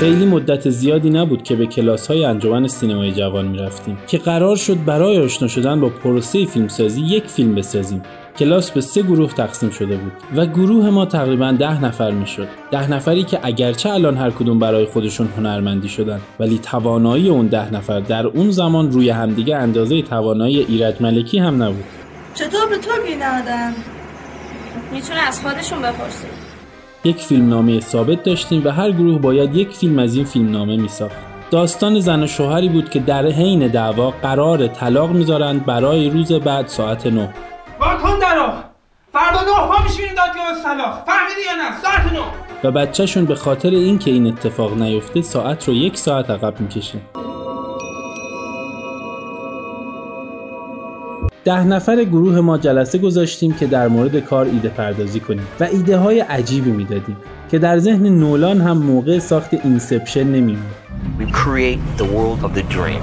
خیلی مدت زیادی نبود که به کلاس های انجمن سینمای جوان می‌رفتیم که قرار شد برای آشنا شدن با پروسه فیلمسازی یک فیلم بسازیم. کلاس به سه گروه تقسیم شده بود و گروه ما تقریبا ده نفر می‌شد. ده نفری که اگرچه الان هر کدوم برای خودشون هنرمندی شدن ولی توانایی اون ده نفر در اون زمان روی همدیگه اندازه توانایی ایرج ملکی هم نبود. چطور به تو بینادم؟ می‌تونه از خودشون بپرسه. یک فیلمنامه ثابت داشتیم و هر گروه باید یک فیلم از این فیلمنامه میساخت. داستان زن و شوهری بود که در حین دعوا قرار طلاق می‌ذارند برای روز بعد ساعت 9 کن درو! فردا نه پا میشی دادگاه طلاق فهمیدی یا نه؟ ساعت 9 و بچهشون به خاطر اینکه این اتفاق نیفته ساعت رو یک ساعت عقب می‌کشه ده نفر گروه ما جلسه گذاشتیم که در مورد کار ایده پردازی کنیم و ایده های عجیبی می‌دادیم که در ذهن نولان هم موقع ساخت Inception نمیمون We create the world of the dream.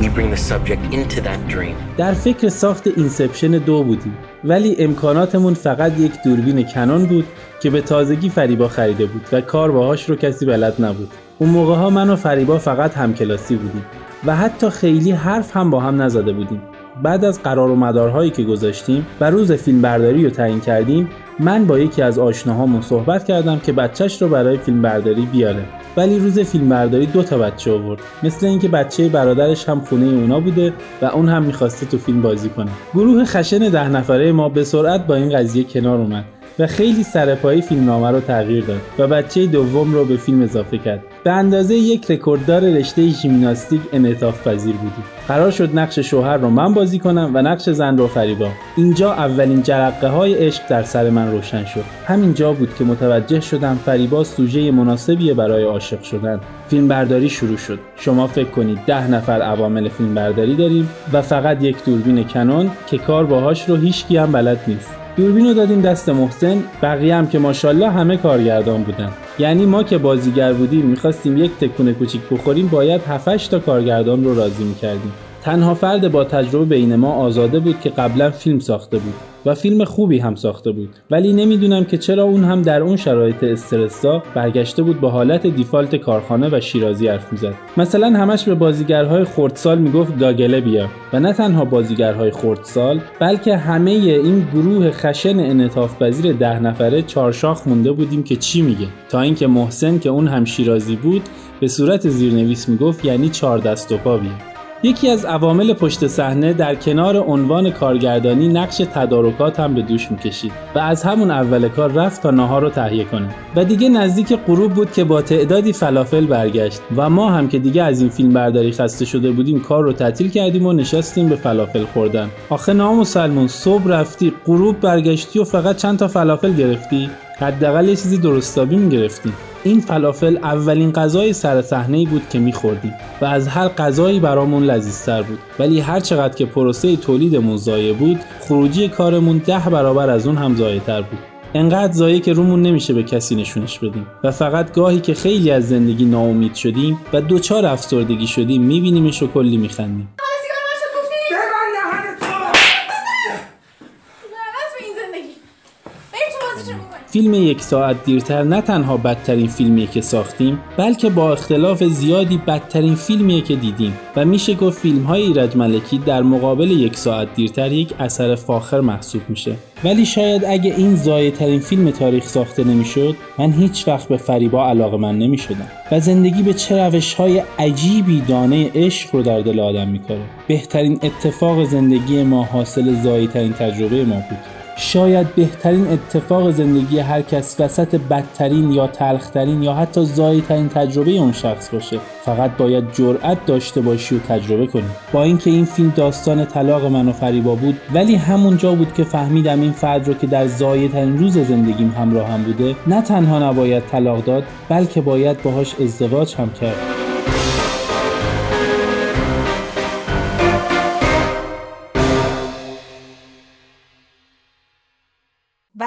We bring the subject into that dream. در فکر ساخت Inception دو بودیم ولی امکاناتمون فقط یک دوربین کنون بود که به تازگی فریبا خریده بود و کار باهاش رو کسی بلد نبود اون موقع ها من و فریبا فقط همکلاسی بودیم و حتی خیلی حرف هم با هم نزده بودیم. بعد از قرار و مدارهایی که گذاشتیم و روز فیلم برداری رو تعیین کردیم من با یکی از آشناهامون صحبت کردم که بچهش رو برای فیلم برداری بیاره. ولی روز فیلم برداری دو تا بچه آورد. مثل اینکه بچه برادرش هم خونه اونا بوده و اون هم می‌خواسته تو فیلم بازی کنه. گروه خشن ده نفره ما به سرعت با این قضیه کنار اومد. و خیلی سرپایی فیلمنامه رو تغییر داد و بچه دوم رو به فیلم اضافه کرد. به اندازه یک رکورددار رشته ژیمناستیک انعطاف پذیر بودیم. قرار شد نقش شوهر رو من بازی کنم و نقش زن رو فریبا. اینجا اولین جرقه های عشق در سر من روشن شد. همینجا بود که متوجه شدم فریبا سوژه مناسبیه برای عاشق شدن. فیلم برداری شروع شد. شما فکر کنید ده نفر عوامل فیلم برداری داریم و فقط یک دوربین کنون که کار باهاش رو هیچکی هم بلد نیست. دوربین رو دادیم دست محسن بقیه هم که ماشاءالله همه کارگردان بودن. یعنی ما که بازیگر بودیم می‌خواستیم یک تکونه کوچیک بخوریم باید 7 تا کارگردان رو راضی می‌کردیم. تنها فرد با تجربه بین ما آزاده بود که قبلا فیلم ساخته بود و فیلم خوبی هم ساخته بود. ولی نمی‌دونم که چرا اون هم در اون شرایط استرسا برگشته بود با حالت دیفالت کارخانه و شیرازی حرف می‌زد. مثلا همش به بازیگرهای خردسال می‌گفت گاگله بیا و نه تنها بازیگرهای خردسال بلکه همه این گروه خشن انعطاف پذیر ده نفره چارشاخ مونده بودیم که چی میگه. تا اینکه محسن که اون هم شیرازی بود به صورت زیرنویس می‌گفت یعنی چهار دست و پا بیا. یکی از عوامل پشت صحنه در کنار عنوان کارگردانی نقش تدارکات هم به دوش می‌کشید و از همون اول کار رفت تا ناهار رو تهیه کنه. و دیگه نزدیک غروب بود که با تعدادی فلافل برگشت و ما هم که دیگه از این فیلم برداری خسته شده بودیم کار رو تعطیل کردیم و نشستیم به فلافل خوردن. آخه نام و سلمون صبح رفتی غروب برگشتی و فقط چند تا فلافل گرفتی؟ حداقل یه چیزی درستابی می‌گرفتی این فلافل اولین غذای سر صحنه بود که میخوردیم و از هر غذایی برامون لذیذتر بود. ولی هر چقدر که پروسه تولیدمون ضایع بود خروجی کارمون ده برابر از اون هم ضایعتر بود. انقدر ضایع که رومون نمیشه به کسی نشونش بدیم. و فقط گاهی که خیلی از زندگی ناامید شدیم و دوچار افسردگی شدیم میبینیمش و کلی میخندیم. فیلم یک ساعت دیرتر نه تنها بدترین فیلمیه که ساختیم بلکه با اختلاف زیادی بدترین فیلمیه که دیدیم. و میشه گفت فیلم های ایرج ملکی در مقابل یک ساعت دیرتر یک اثر فاخر محسوب میشه. ولی شاید اگه این زایه ترین فیلم تاریخ ساخته نمی‌شد من هیچ وقت به فریبا علاقه من نمی‌شدم. و زندگی به چه روش های عجیبی دانه عشق رو در دل آدم میکاره. بهترین اتفاق زندگی ما حاصل زایه ترین تجربه ما بود. شاید بهترین اتفاق زندگی هر کس وسط بدترین یا تلخترین یا حتی ترین تجربه اون شخص باشه. فقط باید جرأت داشته باشی و تجربه کنی. با اینکه این فیلم داستان طلاق من و فریبا بود ولی همونجا بود که فهمیدم این فرد رو که در ترین روز زندگیم همراه هم بوده نه تنها نباید طلاق داد بلکه باید باهاش ازدواج هم کرد.